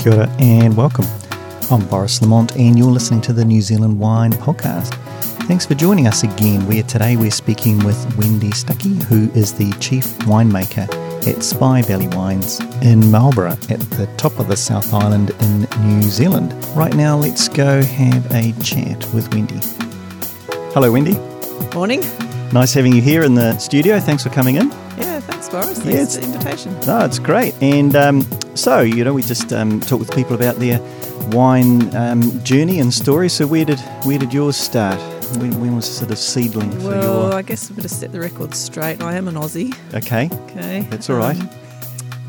Kia ora and welcome. I'm Boris Lamont, and you're listening to the New Zealand Wine Podcast. Thanks for joining us again. Where today we're speaking with Wendy Stuckey, who is the chief winemaker at Spy Valley Wines in Marlborough at the top of the South Island in New Zealand. Right now, let's go have a chat with Wendy. Hello, Wendy. Morning. Nice having you here in the studio. Thanks for coming in. Yeah, thanks, Boris. Thanks Yeah, for the invitation. No, it's great. And um, so, you know, we just um, talk with people about their wine um, journey and story. So, where did where did yours start? When, when was the sort of seedling for Well, your? I guess I'm going to set the record straight. I am an Aussie. Okay, Okay. that's all right. Um,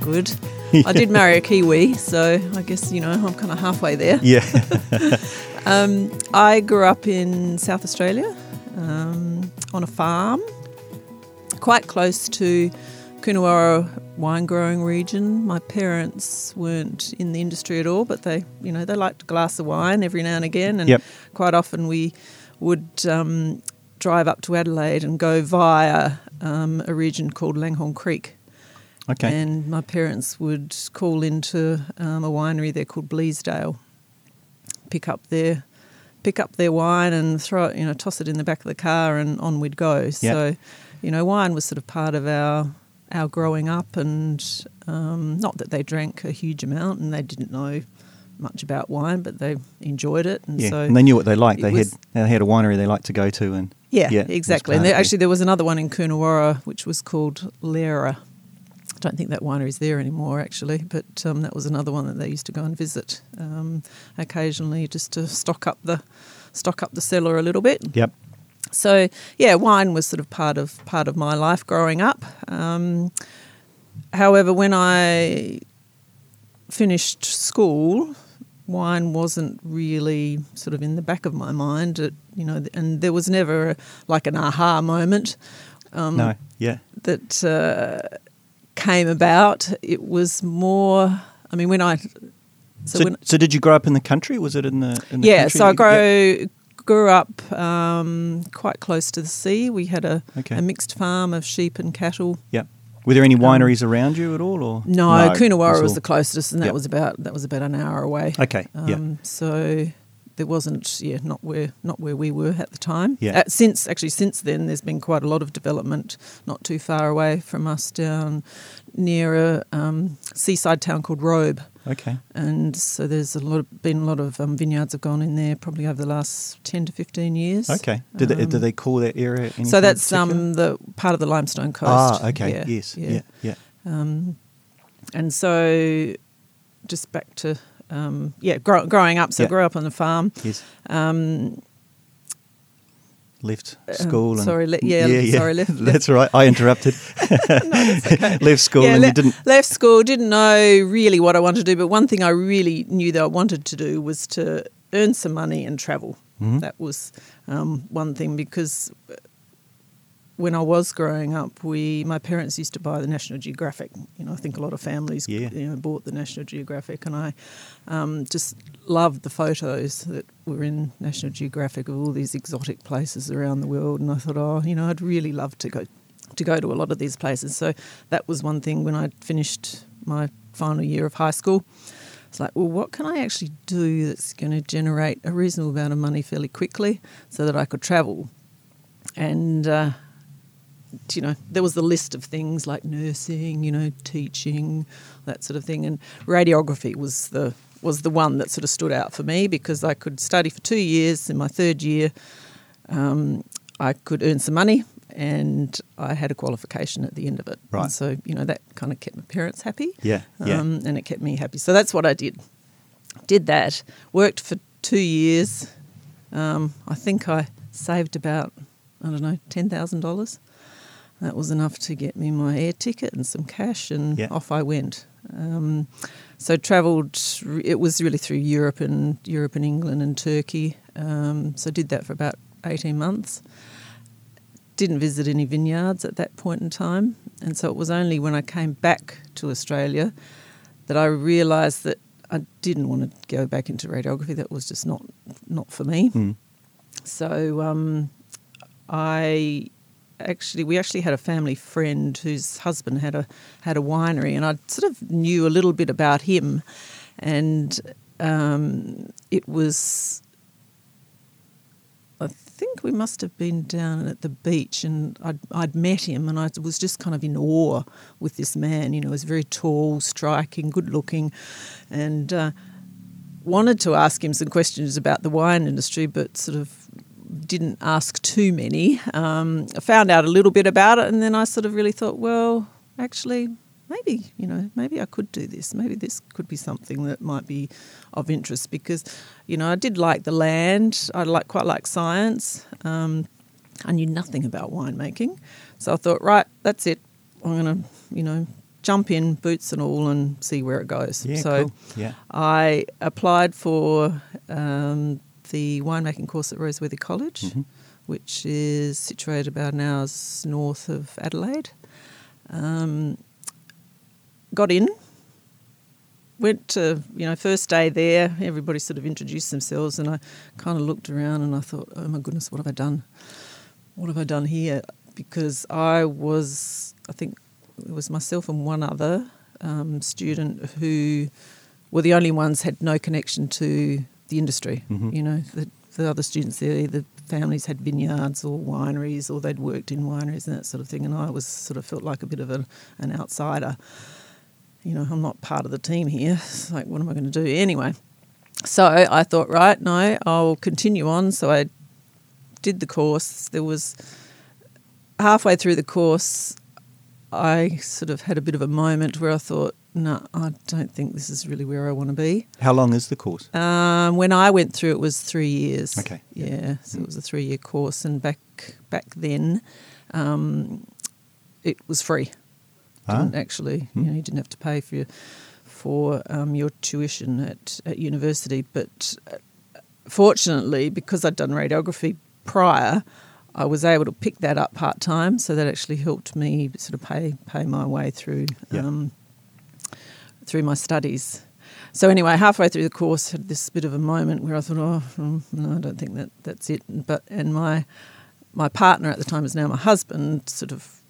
good. I did marry a Kiwi, so I guess, you know, I'm kind of halfway there. yeah, Um, I grew up in South Australia um, on a farm, quite close to Coonawarra wine growing region. My parents weren't in the industry at all, but they, you know, they liked a glass of wine every now and again, and Yep. quite often we would um, drive up to Adelaide and go via um, a region called Langhorne Creek. okay, And my parents would call into um, a winery there called Bleasdale, pick up their pick up their wine and throw it, you know, toss it in the back of the car, and on we'd go. So, you know, wine was sort of part of our our growing up, and um, not that they drank a huge amount and they didn't know much about wine, but they enjoyed it, and yeah. so and they knew what they liked. They was- had they had a winery they liked to go to, and Yeah, Yeah, exactly. And there, actually, there was another one in Coonawarra which was called Lera. I don't think that winery's there anymore, actually, but um, that was another one that they used to go and visit um, occasionally, just to stock up the stock up the cellar a little bit. yep, So yeah, wine was sort of part of part of my life growing up. Um, however, when I finished school, wine wasn't really sort of in the back of my mind. It, you know, and there was never like an aha moment um, no, yeah, that uh, came about. It was more. I mean, when I So, so, when so did you grow up in the country? Was it in the in the yeah, country? so I Yep. Grew up um, quite close to the sea. We had a, Okay. a mixed farm of sheep and cattle. Yep. Were there any Um, wineries around you at all, or No, Coonawarra was the closest, and that Yep. was about that was about an hour away. Okay, yeah, Um, So there wasn't, yeah, not where not where we were at the time. Yeah. Uh, since actually since then, there's been quite a lot of development not too far away from us down near a um, seaside town called Robe. Okay, And so there's a lot of, been a lot of um, vineyards have gone in there probably over the last ten to fifteen years. okay. Did they, Um, they call that area? So that's um, the part of the limestone coast. ah, okay, Yeah, yes, yeah, yeah, Um, and so just back to um, yeah, grow, growing up. So Yeah. I grew up on the farm. yes. Um, left Um, school. and, sorry, le- yeah, sorry, left- That's right. I interrupted. left school yeah, and le- you didn't. left school. Didn't know really what I wanted to do, but one thing I really knew that I wanted to do was to earn some money and travel. Mhm. That was um, one thing because when I was growing up, we my parents used to buy the National Geographic. You know, I think a lot of families Yeah. you know bought the National Geographic, and I um, just loved the photos that were in National Geographic of all these exotic places around the world. And I thought, oh, you know, I'd really love to go to go to a lot of these places. So that was one thing when I finished my final year of high school. It's like, well, what can I actually do that's going to generate a reasonable amount of money fairly quickly so that I could travel? And, uh, you know, there was the list of things like nursing, you know, teaching, that sort of thing. And radiography was the was the one that sort of stood out for me because I could study for two years. In my third year, um, I could earn some money and I had a qualification at the end of it. Right. And so, you know, that kind of kept my parents happy. Yeah, yeah. Um, and it kept me happy. So that's what I did. Did that. Worked for two years. Um, I think I saved about, I don't know, $10,000. That was enough to get me my air ticket and some cash, and Yeah. off I went. Um, so travelled. It was really through Europe and Europe and England and Turkey. Um, so did that for about eighteen months. Didn't visit any vineyards at that point in time, and so it was only when I came back to Australia that I realised that I didn't want to go back into radiography. That was just not not for me. Mm. So um, I actually we actually had a family friend whose husband had a had a winery, and I sort of knew a little bit about him. and um, it was. I think we must have been down at the beach, and I'd, I'd met him, and I was just kind of in awe with this man. You know, he was very tall, striking, good looking, and uh, wanted to ask him some questions about the wine industry, but sort of didn't ask too many. Um, I found out a little bit about it, and then I sort of really thought, well, actually, maybe you know, maybe I could do this. Maybe this could be something that might be of interest because, you know, I did like the land. I like quite like science. Um, I knew nothing about winemaking, so I thought, right, that's it. I'm gonna, you know, jump in, boots and all, and see where it goes. Yeah, so cool. Yeah. I applied for um, the winemaking course at Roseworthy College, Mhm. which is situated about an hour's north of Adelaide. Um, got in. Went to, you know, first day there, everybody sort of introduced themselves, and I kind of looked around and I thought, oh my goodness, what have I done? What have I done here? Because I was, I think it was myself and one other um, student who were the only ones had no connection to the industry. Mhm. You know, the, the other students there, the families had vineyards or wineries, or they'd worked in wineries and that sort of thing. And I was sort of felt like a bit of a, an outsider. You know, I'm not part of the team here. It's like, what am I going to do anyway? So I thought, right, no, I'll continue on. So I did the course. There was halfway through the course, I sort of had a bit of a moment where I thought, no, I don't think this is really where I want to be. How long is the course? Um, when I went through, it was three years. Okay. Yeah, so it was a three-year course, and back back then, um, it was free. Ah. Didn't actually, you know, you didn't have to pay for your for um, your tuition at at university. But uh, fortunately, because I'd done radiography prior, I was able to pick that up part time. So that actually helped me sort of pay pay my way through. Yeah. Um, through my studies. So anyway, halfway through the course, had this bit of a moment where I thought, oh, mm, no, I don't think that that's it. But and my my partner at the time is now my husband, sort of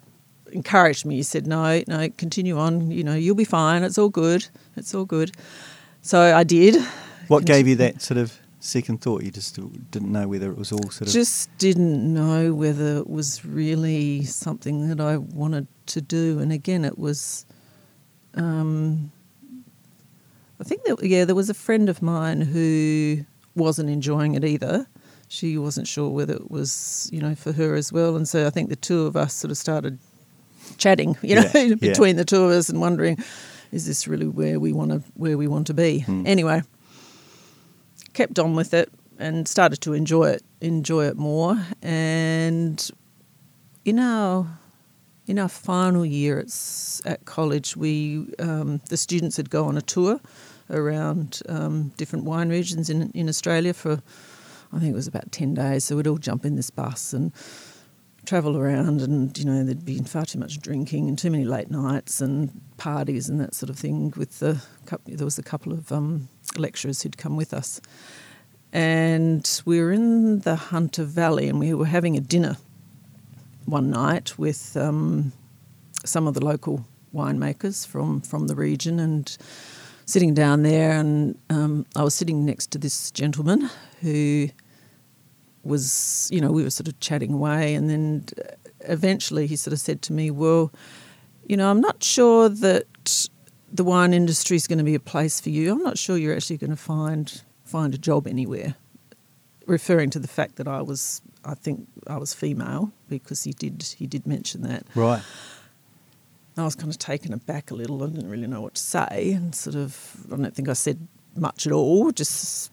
encouraged me. He said, no, no, continue on. You know, you'll be fine. It's all good. It's all good. So I did. What gave you that sort of second thought? You just didn't know whether it was all sort of. Just didn't know whether it was really something that I wanted to do. And again, it was. Um, I think that yeah, there was a friend of mine who wasn't enjoying it either. She wasn't sure whether it was you know for her as well, and so I think the two of us sort of started chatting, you know, Yeah, yeah. between the two of us and wondering, is this really where we want to where we want to be? Hmm. Anyway, kept on with it and started to enjoy it, enjoy it more. And you our in our final year at at college, we um, the students would go on a tour around um, different wine regions in in Australia for I think it was about ten days. So we'd all jump in this bus and travel around, and you know there'd be far too much drinking and too many late nights and parties and that sort of thing. With the there was a couple of um, lecturers who'd come with us, and we were in the Hunter Valley, and we were having a dinner one night with um, some of the local winemakers from from the region, and sitting down there, and um, I was sitting next to this gentleman who was, you know, we were sort of chatting away, and then eventually he sort of said to me, "Well, you know, I'm not sure that the wine industry is going to be a place for you. I'm not sure you're actually going to find find a job anywhere." Referring to the fact that I was, I think I was female because he did he did mention that. right. I was kind of taken aback a little. I didn't really know what to say, and sort of I don't think I said much at all. Just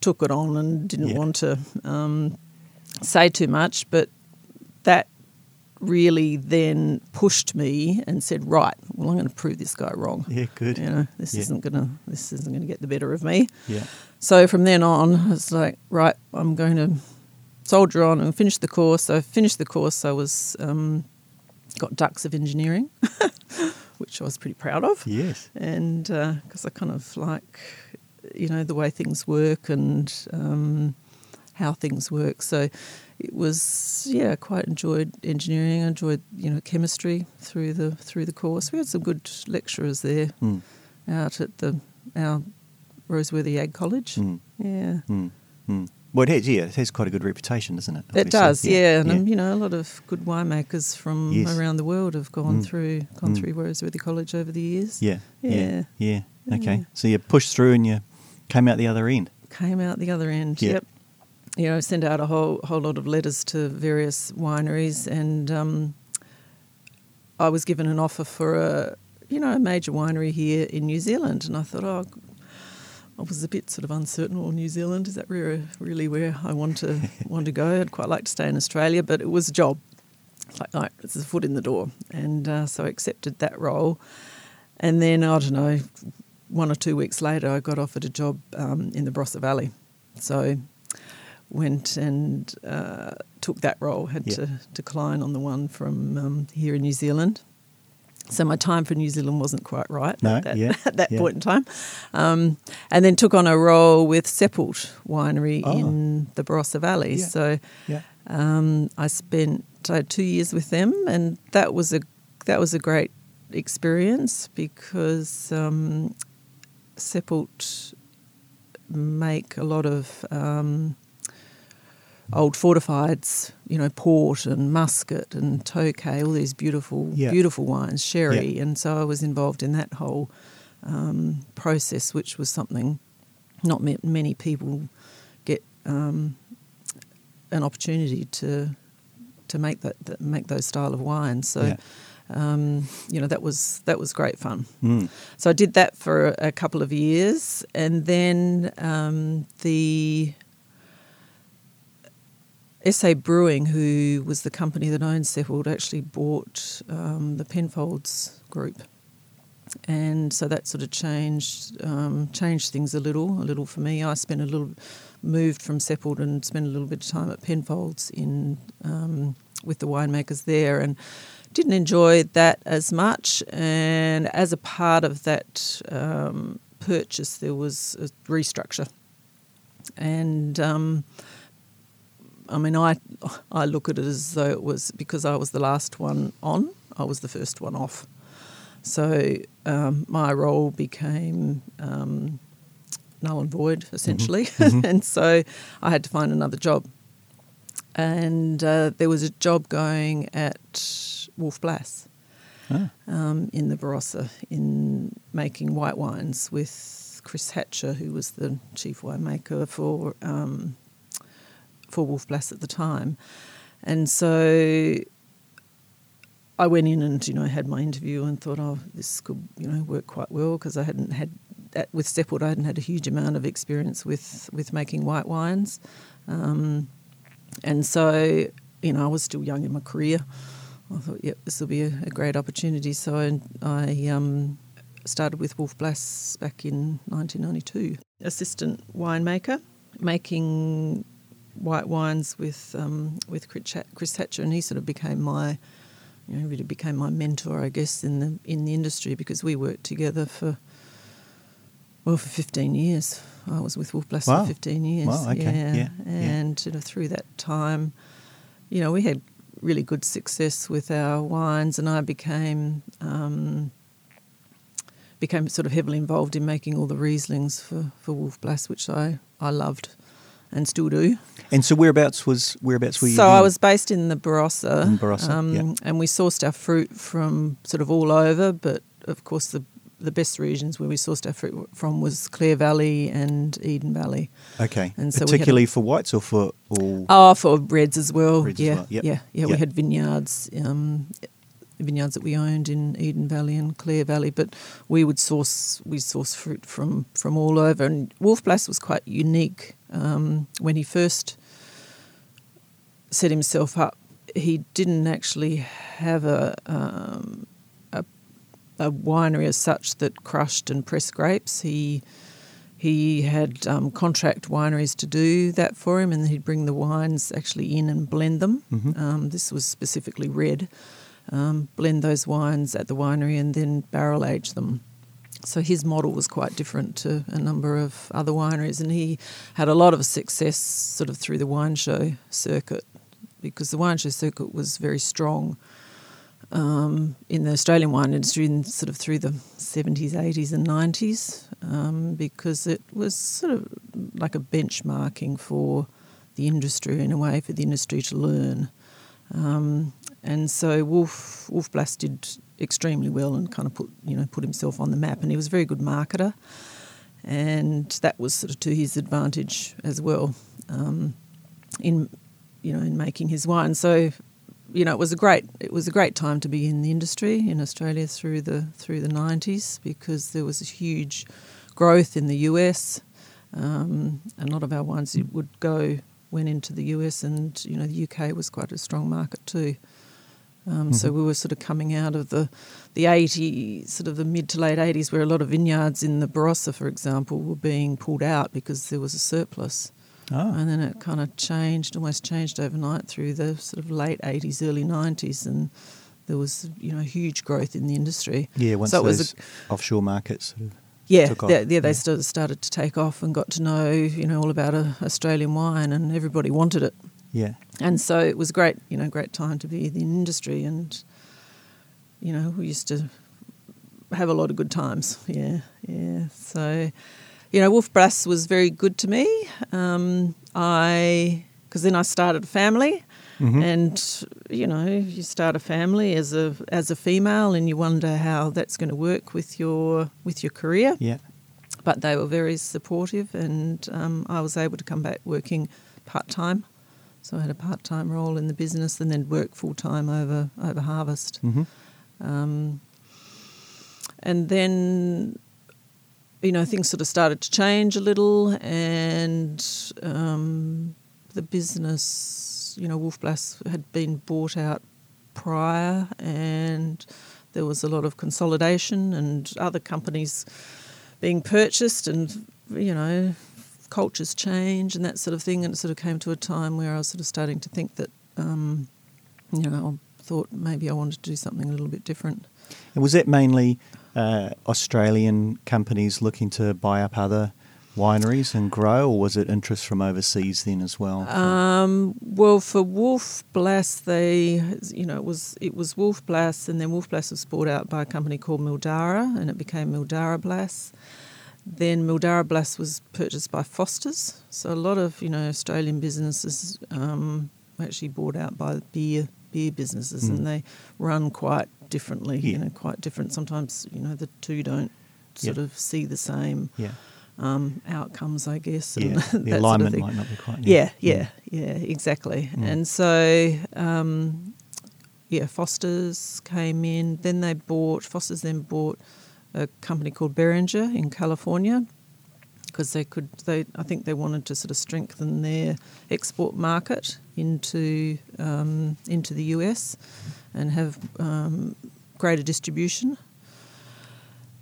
took it on and didn't Yeah. want to um, say too much. But that really then pushed me and said, "Right, well, I'm going to prove this guy wrong. Yeah, good. You know, this Yeah. isn't gonna this isn't going to get the better of me." Yeah. So from then on, it's like, right, I'm going to soldier on and finish the course. So I finished the course. I was um, got dux of engineering, which I was pretty proud of, Yes. and because I kind of like, you know, the way things work and um, how things work. So it was, yeah, I quite enjoyed engineering. I enjoyed, you know, chemistry through the through the course. We had some good lecturers there Mm. out at the our Roseworthy Ag College. Mm. Yeah. Mm. Mm. Well, it has, yeah, it has quite a good reputation, doesn't it? It does, yeah, and yeah. um, you know a lot of good winemakers from Yes. around the world have gone Mm. through gone Mm. through Roseworthy College over the years. yeah, yeah, Yeah. yeah, Okay, Yeah. so you pushed through and you came out the other end. Came out the other end. Yeah. Yep. You know, sent out a whole whole lot of letters to various wineries, and um, I was given an offer for a you know a major winery here in New Zealand, and I thought, oh. I was a bit sort of uncertain. Well, New Zealand is that really where I want to want to go? I'd quite like to stay in Australia, but it was a job. It's like, it's a foot in the door, and uh, so I accepted that role. And then I don't know, one or two weeks later, I got offered a job um, in the Barossa Valley. So went and uh, took that role. Had Yeah. to decline on the one from um, here in New Zealand. So my time for New Zealand wasn't quite right No, at that, yeah, at that yeah. point in time. Um, and then took on a role with Seppelt Winery Oh. in the Barossa Valley. Yeah. So um, I spent uh, two years with them, and that was a that was a great experience because um, Seppelt make a lot of um, old fortifieds, you know, port and muscat and tokay, all these beautiful, Yeah. beautiful wines, sherry, and so I was involved in that whole um, process, which was something not many people get um, an opportunity to to make that, that make those style of wines. So. Yeah. Um, you know that was that was great fun. Mm. So I did that for a, a couple of years, and then um, the SA Brewing, who was the company that owned Seppelt, actually bought um, the Penfolds group, and so that sort of changed um, changed things a little, a little for me. I spent a little moved from Seppelt and spent a little bit of time at Penfolds in um, with the winemakers there, and didn't enjoy that as much. And as a part of that um, purchase, there was a restructure, and um, I mean, I I look at it as though it was because I was the last one on, I was the first one off. So um, my role became um, null and void essentially, Mhm. and so I had to find another job. And uh, there was a job going at Wolf Blass Ah, um, in the Barossa in making white wines with Chris Hatcher, who was the chief winemaker for um, for Wolf Blass at the time, and so I went in and you know had my interview and thought, oh, this could you know work quite well because I hadn't had at, with Seppelt, I hadn't had a huge amount of experience with with making white wines, um, and so you know I was still young in my career. I thought, yep, this will be a, a great opportunity. So I, I um, started with Wolf Blass back in 1992. Assistant winemaker, making white wines with um, with Chris Hat- Chris Hatcher, and he sort of became my, you know, really became my mentor, I guess, in the in the industry because we worked together for. Well, for 15 years. I was with Wolf Blass Wow. for 15 years. Wow, okay, yeah, yeah. And you know, through that time, you know, we had really good success with our wines, and I became um, became sort of heavily involved in making all the Rieslings for, for Wolf Blass, which I, I loved and still do. and so whereabouts was whereabouts were you? So I was based in the Barossa, In Barossa, um, yeah. and we sourced our fruit from sort of all over, but of course the the best regions where we sourced our fruit from was Clare Valley and Eden Valley. okay, and so we had a- particularly for whites or for all. Oh, for reds as well. Reds as yeah, well, yep. yeah, yeah. Yep. We had vineyards, um, vineyards that we owned in Eden Valley and Clare Valley, but we would source we source fruit from from all over. And Wolf Blass was quite unique um, when he first set himself up. He didn't actually have a um, a, a winery as such that crushed and pressed grapes. He he had um, contract wineries to do that for him, and he'd bring the wines actually in and blend them. Mhm. Um, this was specifically red. Um, blend those wines at the winery and then barrel age them. So his model was quite different to a number of other wineries, and he had a lot of success sort of through the wine show circuit because the wine show circuit was very strong um, in the Australian wine industry in sort of through the 70s, 80s, and 90s um, because it was sort of like a benchmarking for the industry in a way for the industry to learn. Um, and so Wolf Wolf did extremely well and kind of put you know put himself on the map, and he was a very good marketer, and that was sort of to his advantage as well um, in you know in making his wine. So you know, it was a great it was a great time to be in the industry in Australia through the through the nineties because there was a huge growth in the US. Um, a lot of our wines would go went into the US, and you know the UK was quite a strong market too. Um, mm-hmm. So we were sort of coming out of the the 80s, sort of the mid to late 80s, where a lot of vineyards in the Barossa, for example, were being pulled out because there was a surplus. Oh. And then it kind of changed, almost changed overnight through the sort of late 80s, early 90s, and there was you know huge growth in the industry. Yeah, once so those a, offshore markets sort of yeah, yeah, yeah, they started to take off and got to know you know all about uh, Australian wine, and everybody wanted it. Yeah, and so it was great, you know, great time to be in the industry, and you know we used to have a lot of good times. Yeah, yeah. So you know, Wolf Blass was very good to me. Um, I because then I started a family, mm-hmm. and you know, you start a family as a as a female, and you wonder how that's going to work with your with your career. Yeah. But they were very supportive, and um, I was able to come back working part time. So I had a part time role in the business, and then worked full time over over harvest. Mm-hmm. Um, and then you know, things sort of started to change a little, and um, the business, you know, Wolf Blass had been bought out prior, and there was a lot of consolidation and other companies being purchased, and you know, cultures change and that sort of thing. And it sort of came to a time where I was sort of starting to think that, um, you know, I thought maybe I wanted to do something a little bit different. And was that mainly uh, Australian companies looking to buy up other wineries and grow, or was it interest from overseas then as well? Um, well, for Wolf Blass, they, you know, it was it was Wolf Blass, and then Wolf Blass was bought out by a company called Mildara, and it became Mildara Blass. Then Mildara Blass was purchased by Foster's, so a lot of you know Australian businesses um, were actually bought out by beer beer businesses, mm. and they run quite differently. Yeah. You know, quite different. Sometimes you know the two don't sort yeah. of see the same. Yeah. Um, outcomes, I guess. And yeah, the alignment sort of might not be quite. Yeah, yeah, yeah, yeah exactly. Mm. And so, um, yeah, Foster's came in. Then they bought Foster's. Then bought a company called Beringer in California because they could. They I think they wanted to sort of strengthen their export market into um, into the US and have um, greater distribution.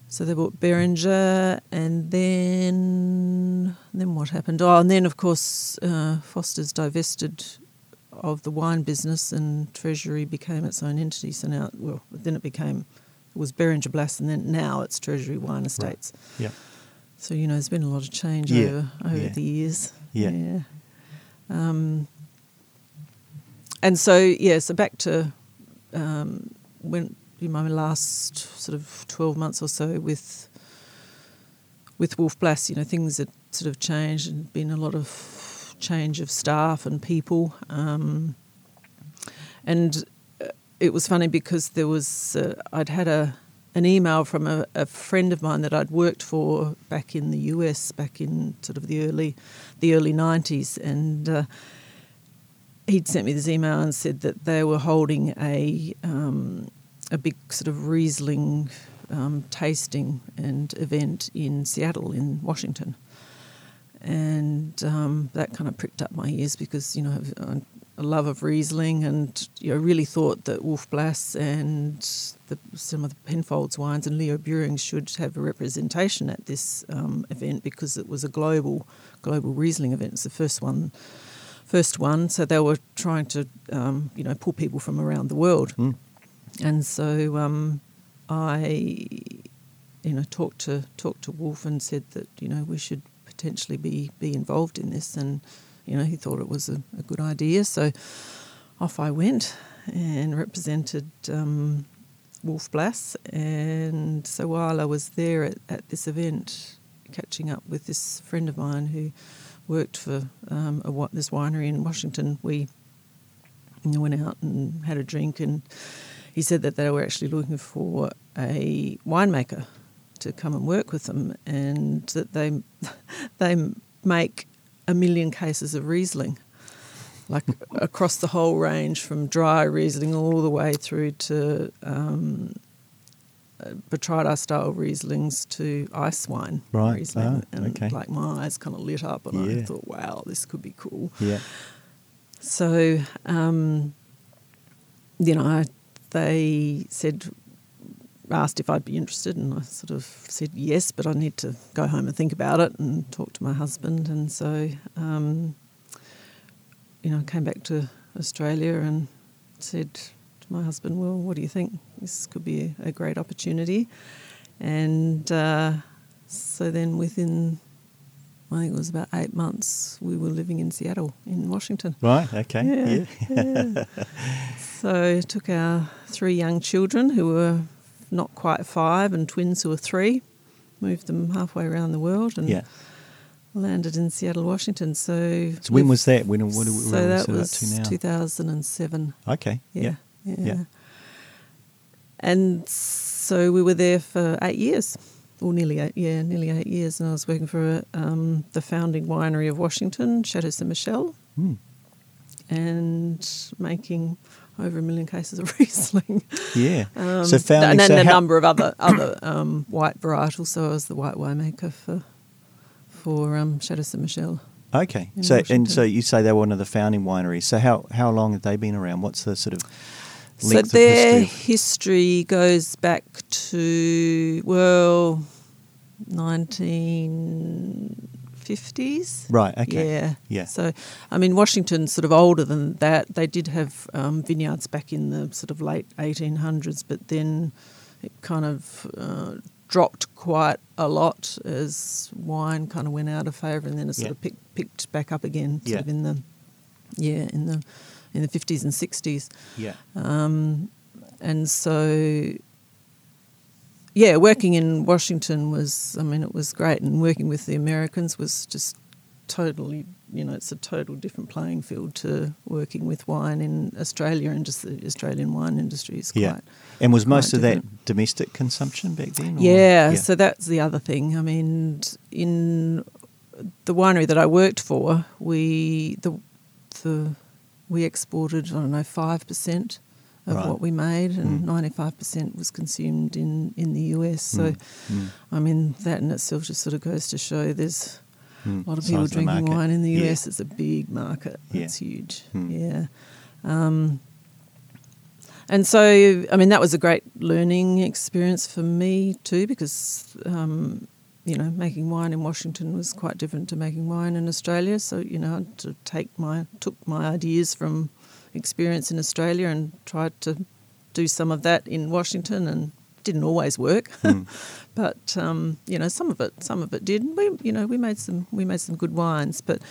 So they bought Beringer, and then then what happened? Oh, and then of course uh, Foster's divested of the wine business, and Treasury became its own entity. So now, well, then it became was Beringer Blass, and then now it's Treasury Wine Estates. Right. Yeah. So you know, there's been a lot of change yeah. over over yeah. the years. Yeah. yeah. Um, and so yeah, so back to um, when in my last sort of twelve months or so with with Wolf Blass, you know, things had sort of changed and been a lot of change of staff and people. Um, and it was funny because there was uh, I'd had a an email from a, a, friend of mine that I'd worked for back in the US, back in sort of the early the early nineties, and uh, he'd sent me this email and said that they were holding a um, a big sort of Riesling um, tasting and event in Seattle, in Washington, and um, that kind of pricked up my ears because you know a love of Riesling, and you know really thought that Wolf Blass and the, some of the Penfolds wines and Leo Buring should have a representation at this um, event because it was a global global Riesling event. It's the first one first one. So they were trying to, um, you know, pull people from around the world. Mm. And so um, I, you know, talked to talked to Wolf and said that you know we should potentially be be involved in this, and you know he thought it was a, a good idea. So off I went, and represented um, Wolf Blass. And so while I was there at, at, this event, catching up with this friend of mine who worked for um, a, this winery in Washington, we went out and had a drink, and he said that they were actually looking for a winemaker to come and work with them, and that they they make a million cases of Riesling, like across the whole range from dry Riesling all the way through to um, Botrytis style Rieslings to ice wine right. Riesling. Ah, and okay. like my eyes kind of lit up, and Yeah. I thought, wow, this could be cool. Yeah. So, um, you know, I, they said, asked if I'd be interested, and I sort of said yes, but I need to go home and think about it and talk to my husband. And so, um, you know, I came back to Australia and said to my husband, well, what do you think? This could be a, great opportunity. And uh, so then within I think it was about eight months, we were living in Seattle, in Washington. Right. Okay. Yeah. yeah. so took our three young children who were not quite five and twins who were three, moved them halfway around the world and Yeah. landed in Seattle, Washington. So, So when was that? When, what, are we- so that up was to now? 2007. Okay. Yeah. Yeah. Yeah. Yeah. And so we were there for eight years, or nearly eight, yeah, nearly eight years. And I was working for um, the founding winery of Washington, Chateau Ste. Michelle, Hmm. and making over a million cases of Riesling. Yeah. Um, so founding. and then so a number of other other um, white varietals. So I was the white winemaker for for um, Chateau Ste. Michelle. Okay. So and so you say they're one of the founding wineries. So how how long have they been around? What's the sort of So their history? history goes back to well, nineteen fifties. Right. Okay. Yeah. Yeah. So, I mean, Washington's sort of older than that. They did have um, vineyards back in the sort of late 1800s, but then it kind of uh, dropped quite a lot as wine kind of went out of favour, and then it sort Yeah. of picked, picked back up again, sort Yeah. of in the yeah in the in the 50s and 60s. Yeah. Um, and so, yeah, working in Washington was, I mean, it was great. And working with the Americans was just totally, you know, it's a total different playing field to working with wine in Australia and just the Australian wine industry is quite. Yeah. And was most of that domestic consumption back then? or- Yeah, so that's the other thing. I mean, in the winery that I worked for, we the the we exported I don't know five percent of Right. what we made, and Mm. ninety five percent was consumed in in the US. So, Mm, mm, I mean, that in itself just sort of goes to show there's mm. a lot of people drinking wine in the Yeah. US. It's a big market. Yeah. It's huge. Mm. Yeah. Um, and so, I mean, that was a great learning experience for me too, because um, you know, making wine in Washington was quite different to making wine in Australia. So, you know, I to take my took my ideas from experience in Australia and tried to do some of that in Washington, and didn't always work. Mm. but um, you know, some of it, some of it did. We, you know, we made some, we made some good wines. But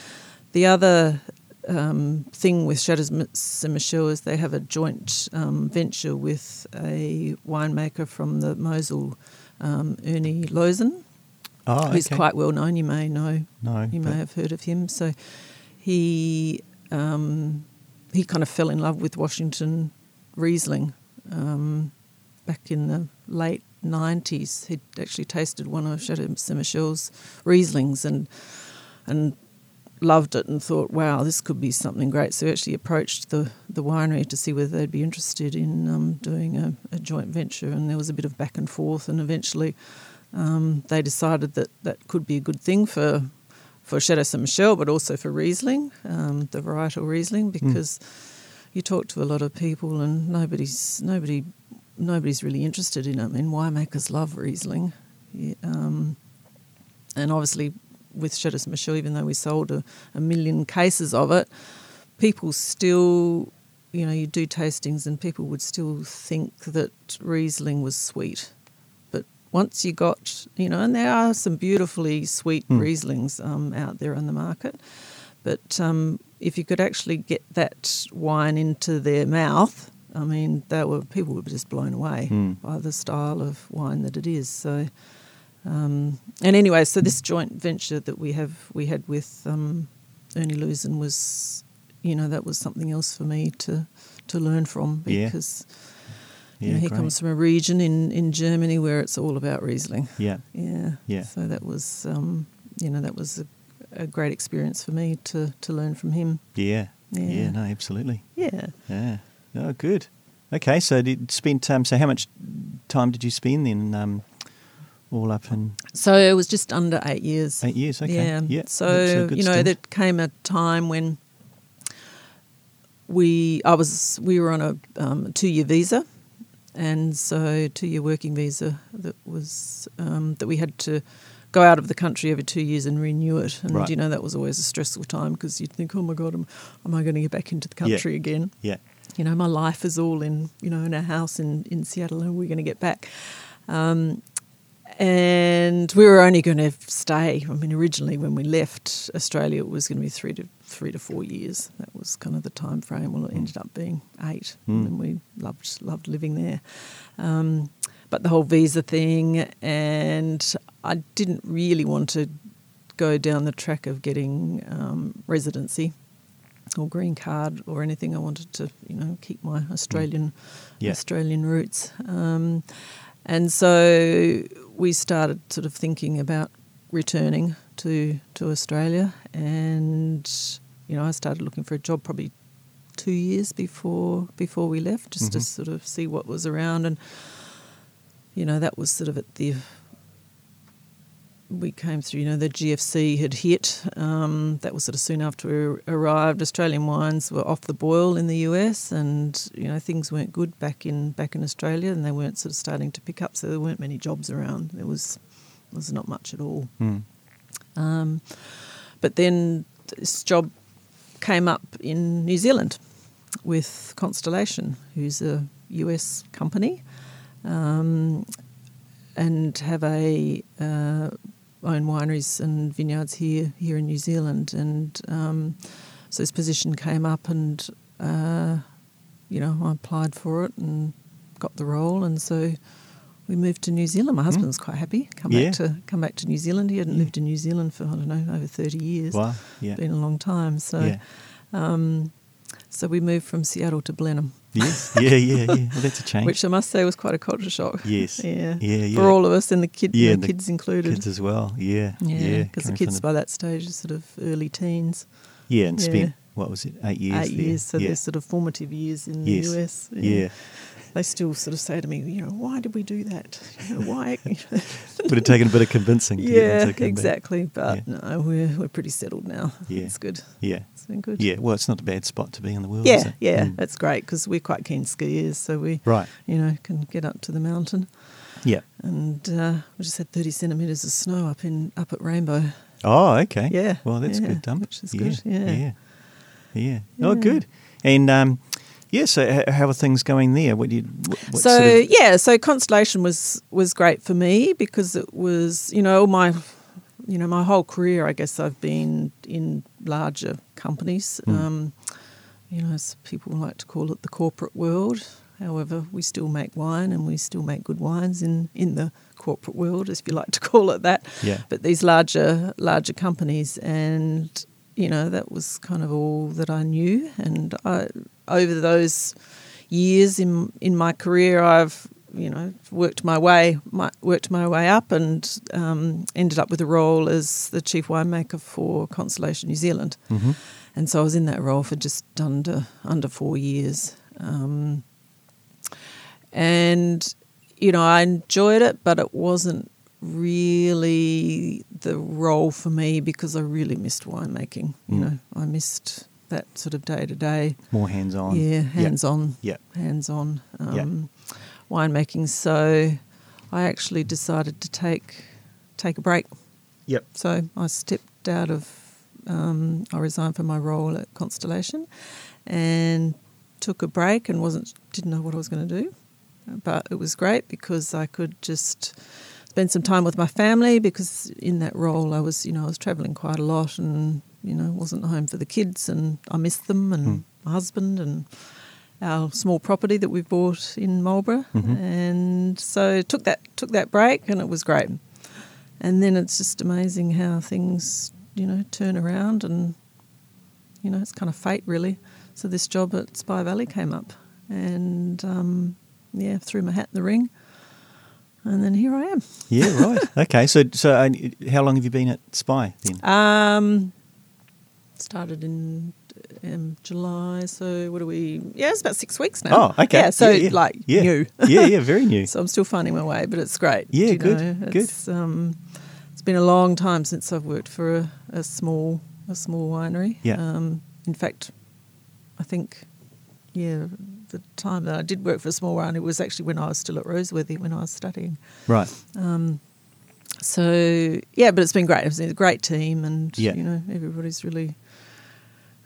the other um, thing with Chateau Ste. Michelle is they have a joint um, venture with a winemaker from the Mosel, um, Ernie Loosen, Oh, who's okay. quite well known. You may know, no. you may have heard of him. So he um, he kind of fell in love with Washington Riesling um, back in the late nineties. He'd actually tasted one of Chateau Ste. Michelle's Rieslings and and loved it and thought, wow, this could be something great. So he actually approached the, the winery to see whether they'd be interested in um, doing a, a joint venture. And there was a bit of back and forth, and eventually um, they decided that that could be a good thing for for Chateau Ste. Michelle, but also for Riesling, um, the varietal Riesling, because you talk to a lot of people and nobody's nobody nobody's really interested in it. I mean, winemakers love Riesling, Yeah, um, and obviously with Chateau Ste. Michelle, even though we sold a, a million cases of it, people still, you know, you do tastings and people would still think that Riesling was sweet. Once you got, you know, and there are some beautifully sweet Mm. Rieslings um, out there on the market, but um, if you could actually get that wine into their mouth I mean, they were people were just blown away Mm. by the style of wine that it is. So, um, and anyway, so this joint venture that we have we had with um, Ernie Loosen was, you know, that was something else for me to to learn from because Yeah, you know, he great. comes from a region in in Germany where it's all about Riesling. Yeah, Yeah. Yeah. So that was, um, you know, that was a, a great experience for me to, to learn from him. yeah, yeah, Yeah. No, absolutely. Yeah. Yeah. Oh, good. Okay, so did spend um, so how much time did you spend then? Um, all up and So it was just under eight years. eight years. Okay. Yeah. Yeah. So you know, stint. there came a time when we, I was, we were on a um, two-year visa, and so two-year working visa that was um, that we had to go out of the country every two years and renew it. And Right. you know, that was always a stressful time because you'd think, oh my god, am, am I going to get back into the Yeah. country again? Yeah. you know, my life is all in, you know, in our house in, in Seattle and we're going to get back. Um, and we were only going to stay. I mean, originally when we left Australia, it was going to be three to three to four years. That was kind of the time frame. Well, it ended up being eight, Mm. and we loved loved living there. Um, but the whole visa thing, and I didn't really want to go down the track of getting um, residency or green card or anything. I wanted to, you know, keep my Australian Yeah. Australian roots. Um, and so we started sort of thinking about returning to to Australia, and you know, I started looking for a job probably two years before before we left, just to Mhm. sort of see what was around, and you know, that was sort of at the we came through, you know, the GFC had hit. Um, that was sort of soon after we arrived. Australian wines were off the boil in the US, and you know things weren't good back in back in Australia, and they weren't sort of starting to pick up. So there weren't many jobs around. There was was not much at all. Mm. Um, but then this job came up in New Zealand with Constellation, who's a US company, um, and have a uh, own wineries and vineyards here here in New Zealand. And um, so this position came up, and uh, you know I applied for it and got the role, and so. We moved to New Zealand. My husband was quite happy. Come Yeah. back to come back to New Zealand. He hadn't Yeah. lived in New Zealand for I don't know over thirty years. Wow. Yeah. Been a long time. So, yeah. um, so we moved from Seattle to Blenheim, Yes. Yeah. Yeah. Yeah. Well, that's a change. which I must say was quite a culture shock. yes. Yeah. Yeah. Yeah. For all of us and the kid, Yeah, the the kids included. kids as well. Yeah. yeah, because the coming from kids by that stage are sort of early teens, yeah, and yeah. spent what was it, eight years? eight there. years. So yeah. they're sort of formative years in Yes. the US. yeah. They still sort of say to me, you know, why did we do that? You know, why? Would have taken a bit of convincing. To get them yeah, to come back. exactly. But Yeah. no, we're we're pretty settled now. Yeah. It's good. Yeah. It's been good. Yeah. Well, it's not a bad spot to be in the world. Yeah, it? yeah, Mm. that's great because we're quite keen skiers, so we, Right. you know, can get up to the mountain. Yeah. And uh, we just had thirty centimetres of snow up in up at Rainbow. Oh, okay. Yeah, Well, that's yeah, good, dump. which is yeah. good, yeah. Yeah. Yeah. Oh, good. And um, yeah. So, how are things going there? What do you? What, so sort of, yeah, so Constellation was was great for me because it was you know all my you know my whole career I guess I've been in larger companies. Mm. Um, you know, as people like to call it the corporate world. However, we still make wine and we still make good wines in, in the corporate world, if you like to call it that. Yeah. But these larger larger companies, and you know that was kind of all that I knew. And I, over those years in in my career, I've you know worked my way my, worked my way up and um, ended up with a role as the chief winemaker for Constellation New Zealand. hmm And so I was in that role for just under under four years. Um, and you know, I enjoyed it, but it wasn't really the role for me because I really missed winemaking. You Mm. know, I missed that sort of day to day. More hands on. Yeah, hands on. Yeah. Hands on um, Yeah. winemaking. So I actually decided to take take a break. Yep. So I stepped out of, um, I resigned from my role at Constellation and took a break and wasn't, didn't know what I was going to do. But it was great because I could just spend some time with my family because in that role I was, you know, I was travelling quite a lot and, you know, wasn't home for the kids and I missed them and Hmm. my husband and, our small property that we bought in Marlborough, Mhm. and so took that took that break, and it was great. And then it's just amazing how things you know turn around, and you know it's kind of fate really. So this job at Spy Valley came up, and um, yeah, threw my hat in the ring, and then here I am. Yeah, right. okay, so so uh, how long have you been at Spy then? Um, started in um, July, so what are we? Yeah, it's about six weeks now. Oh, okay. Yeah, so Yeah, yeah. like yeah. new. yeah, yeah, very new. So I'm still finding my way, but it's great. Yeah, you good, know. good. Um, it's been a long time since I've worked for a, a small a small winery. Yeah. Um, in fact, I think yeah, the time that I did work for a small it was actually when I was still at Roseworthy when I was studying. Right. Um, so yeah, but it's been great. It's been a great team, and Yeah. you know everybody's really.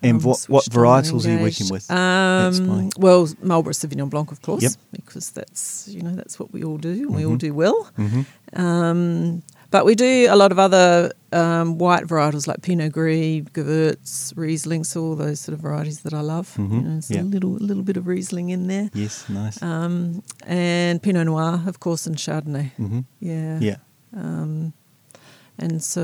And um, what what switched on and varietals are you working with? Um, well, Marlborough Sauvignon Blanc, of course, Yep. because that's you know that's what we all do, and we all Mhm. do well. hmm Um, but we do a lot of other um, white varietals like Pinot Gris, Gewurz, Riesling, so all those sort of varieties that I love. Mhm, You know, there's yeah. a little a little bit of Riesling in there, Yes, nice. um, and Pinot Noir, of course, and Chardonnay. hmm Yeah. Yeah. Um, and so,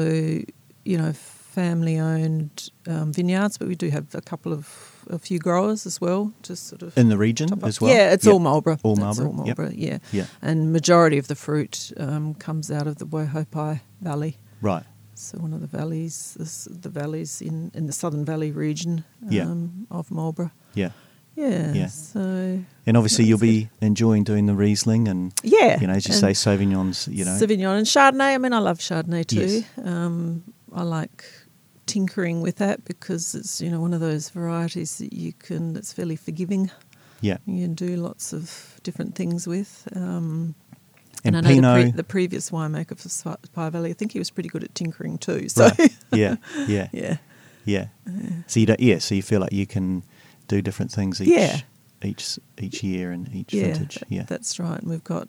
you know, family owned um, vineyards, but we do have a couple of, a few growers as well, just sort of. In the region as well. Yeah, it's Yep. all Marlborough. All It's Marlborough, yep. Yeah. Yeah. And majority of the fruit um, comes out of the Waihopai Valley. Right. So one of the valleys, this, the valleys in, in the Southern Valley region Yeah. um, of Marlborough. Yeah. Yeah. Yeah. So And obviously, you'll be enjoying doing the Riesling and yeah, you know, as you say, Sauvignons. You know. Sauvignon and Chardonnay. I mean, I love Chardonnay too. Yes. Um, I like tinkering with that because it's you know one of those varieties that you can that's fairly forgiving. Yeah. You can do lots of different things with. Um, And I know the, pre- the previous winemaker for Spi- Spy Valley, I think he was pretty good at tinkering too. So Right. Yeah. Yeah. yeah, Yeah. So you don't. Yeah. So you feel like you can do different things each Yeah. Each each year and each yeah, vintage. Yeah. that's right. And we've got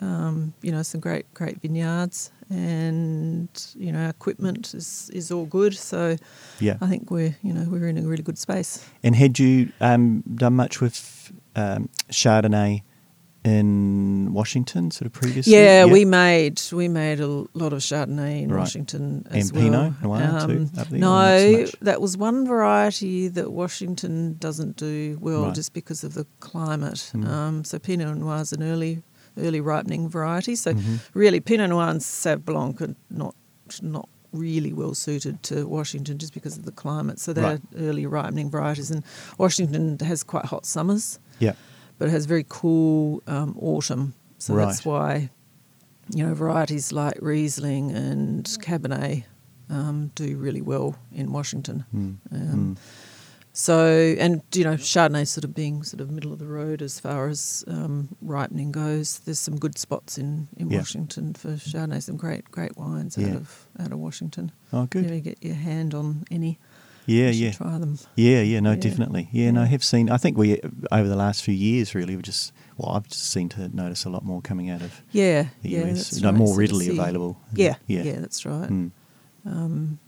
um, you know some great great vineyards, and you know our equipment is is all good. So Yeah. I think we're you know we're in a really good space. And had you um, done much with um, Chardonnay in Washington, sort of previously? Yeah, we made we made a lot of Chardonnay in Right. Washington as And well. Um, Pinot Noir too, there, or not so no, that was one variety that Washington doesn't do well Right. just because of the climate. Mm. Um, so Pinot Noir is an early early ripening variety. So Mhm. really, Pinot Noir and Sauv Blanc are not not really well suited to Washington just because of the climate. So they're Right. early ripening varieties, and Washington has quite hot summers Yeah. But it has very cool um, autumn. So that's why, you know, varieties like Riesling and Cabernet um, do really well in Washington. Mm. Um, Mm. So, and you know, Chardonnay sort of being sort of middle of the road as far as um, ripening goes. There's some good spots in, in Yeah. Washington for Chardonnay. Some great great wines Yeah. out of out of Washington. Oh, good. you ever get your hand on any, Yeah, yeah. try them. Yeah, yeah, no, Yeah. definitely. Yeah, no, I have seen. I think we over the last few years, really, we just well, I've just seen to notice a lot more coming out of Yeah, the yeah, US. no, right. more readily see- available. Yeah, yeah, yeah, that's right. Mm, Um,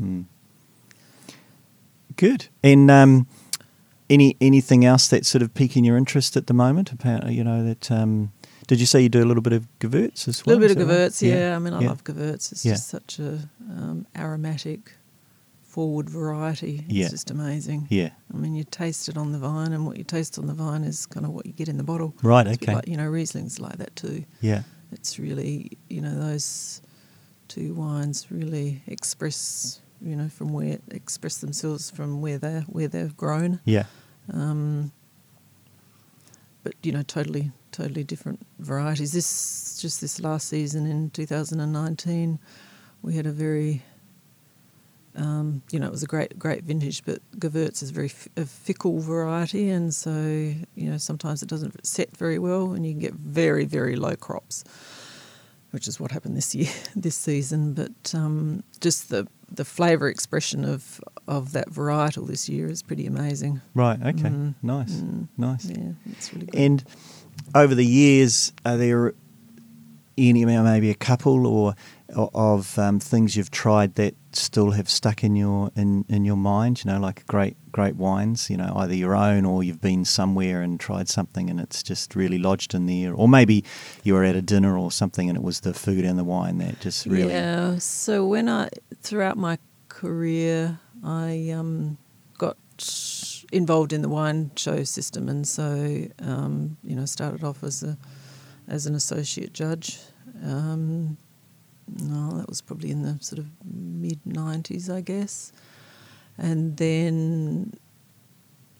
mm. Good. And um, any anything else that's sort of piquing your interest at the moment? Apparently, you know that. Um, did you say you do a little bit of Gewürz as well? A little bit of that right? Gewurz, yeah. I mean, I yeah. love Gewurz. It's Yeah. just such a um, aromatic, forward variety. It's Yeah. just amazing. Yeah. I mean, you taste it on the vine, and what you taste on the vine is kind of what you get in the bottle. Right. It's Okay. Like, you know, Riesling's like that too. Yeah. It's really, you know, those two wines really express, you know, from where express themselves from where they are where they've grown. Yeah. Um, but you know, totally, totally different varieties. This just this last season in 2019, we had a very, um, you know, it was a great, great vintage. But Gewurz is very f- a fickle variety, and so you know sometimes it doesn't set very well, and you can get very, very low crops, which is what happened this year, this season. But um, just the the flavour expression of of that varietal this year is pretty amazing. Right. Okay. Mm. Nice. Mm. Nice. Yeah, it's really good. And over the years, are there any maybe a couple or of um, things you've tried that still have stuck in your in, in your mind? You know, like great great wines. You know, either your own or you've been somewhere and tried something and it's just really lodged in there, or maybe you were at a dinner or something and it was the food and the wine that just really. Yeah. So when I throughout my career, I um, got involved in the wine show system, and so um, you know started off as a as an associate judge. Um, no, that was probably in the sort of mid '90s, I guess, and then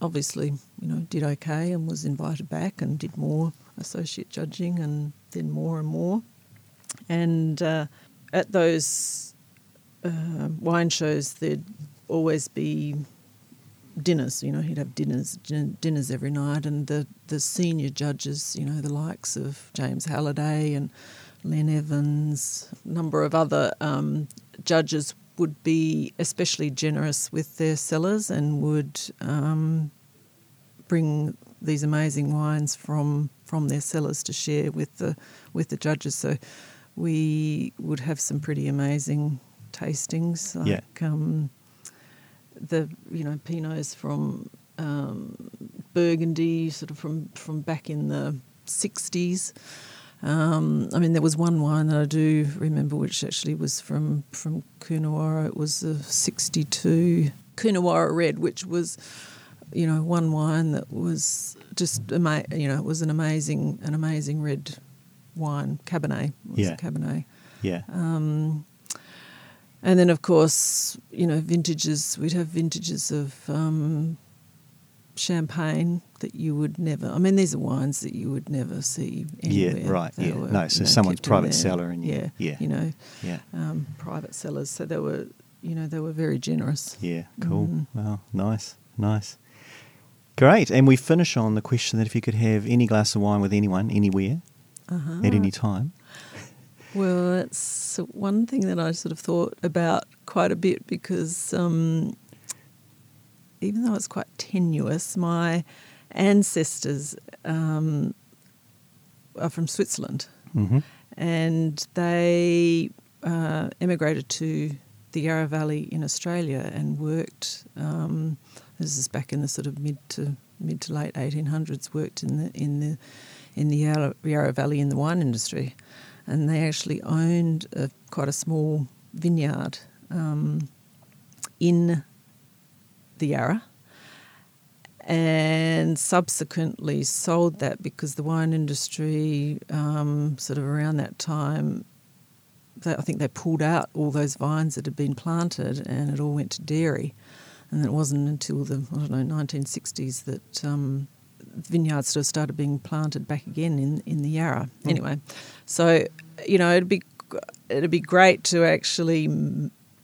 obviously you know did okay and was invited back and did more associate judging and then more and more, and uh, at those uh, wine shows there'd always be dinners. You know, he'd have dinners, din- dinners every night, and the the senior judges, you know, the likes of James Halliday and Len Evans, a number of other um, judges would be especially generous with their cellars and would um, bring these amazing wines from from their cellars to share with the with the judges. So we would have some pretty amazing tastings, like Yeah. um, the you know pinots from um, Burgundy, sort of from from back in the sixties. Um, I mean, there was one wine that I do remember, which actually was from from Coonawarra. It was a '62 Coonawarra Red, which was, you know, one wine that was just ama- you know, it was an amazing an amazing red wine, Cabernet. Yeah. Cabernet. Yeah. Um, and then, of course, you know, vintages. We'd have vintages of um, champagne that you would never. I mean, these are wines that you would never see anywhere. Yeah, right, They yeah. were, No, so you know, someone's private cellar and yeah, yeah. you know, yeah. um, private cellars. So they were, you know, they were very generous. Yeah, cool. Mm. Well, nice, nice. Great. And we finish on the question that if you could have any glass of wine with anyone, anywhere, Uh-huh. at any time. Well, it's one thing that I sort of thought about quite a bit because um, even though it's quite tenuous, my ancestors um, are from Switzerland hmm and they uh, emigrated to the Yarra Valley in Australia and worked. Um, this is back in the sort of mid to mid to late 1800s. Worked in the in the in the Yarra, Yarra Valley in the wine industry, and they actually owned a, quite a small vineyard um, in the Yarra. And subsequently sold that because the wine industry, um, sort of around that time, they, I think they pulled out all those vines that had been planted, and it all went to dairy. And it wasn't until the I don't know 1960s that um, vineyards sort of started being planted back again in in the Yarra. Mm. Anyway, so you know it'd be it'd be great to actually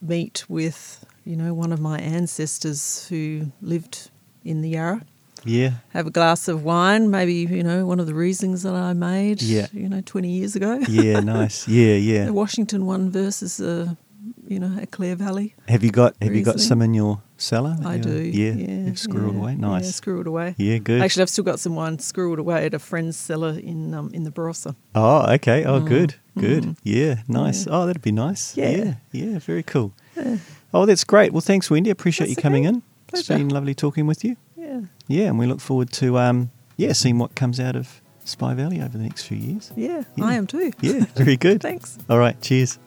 meet with you know one of my ancestors who lived in the Yarra. Yeah. Have a glass of wine, maybe you know one of the Rieslings that I made, Yeah. you know, twenty years ago. Yeah, nice. Yeah, yeah. The Washington one versus, uh, you know, a Clare Valley. Have you got have you got some in your cellar? I do. Yeah. yeah You've squirreled yeah, away. Yeah, Nice. squirreled away. Yeah, good. Actually, I've still got some wine squirreled away at a friend's cellar in um, in the Barossa. Oh, okay. Oh, Mm, good. Good. mm. Yeah, nice. Yeah. Oh, that'd be nice. Yeah. Yeah. Yeah, very cool. Yeah. Oh, that's great. Well, thanks, Wendy. Appreciate That's you coming okay. in. It's been lovely talking with you. Yeah, Yeah, and we look forward to um, yeah, seeing what comes out of Spy Valley over the next few years. yeah, Yeah. I am too. Yeah, very good. Thanks. All right, cheers.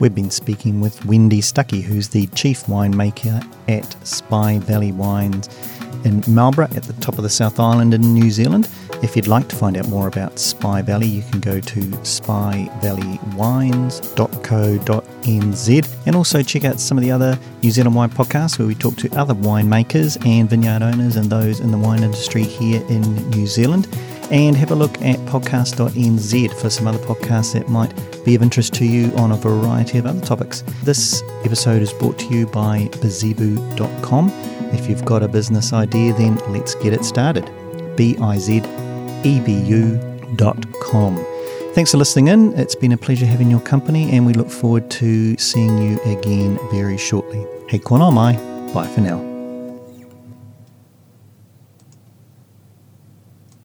We've been speaking with Wendy Stuckey, who's the chief winemaker at Spy Valley Wines in Marlborough at the top of the South Island in New Zealand. If you'd like to find out more about Spy Valley, you can go to spyvalleywines.co.nz and also check out some of the other New Zealand wine podcasts where we talk to other winemakers and vineyard owners and those in the wine industry here in New Zealand and have a look at podcast.nz for some other podcasts that might be of interest to you on a variety of other topics. This episode is brought to you by bizebu.com. If you've got a business idea, then let's get it started. B I Z E B U.com. Thanks for listening in. It's been a pleasure having your company, and we look forward to seeing you again very shortly. Hey, konā mai. Bye for now.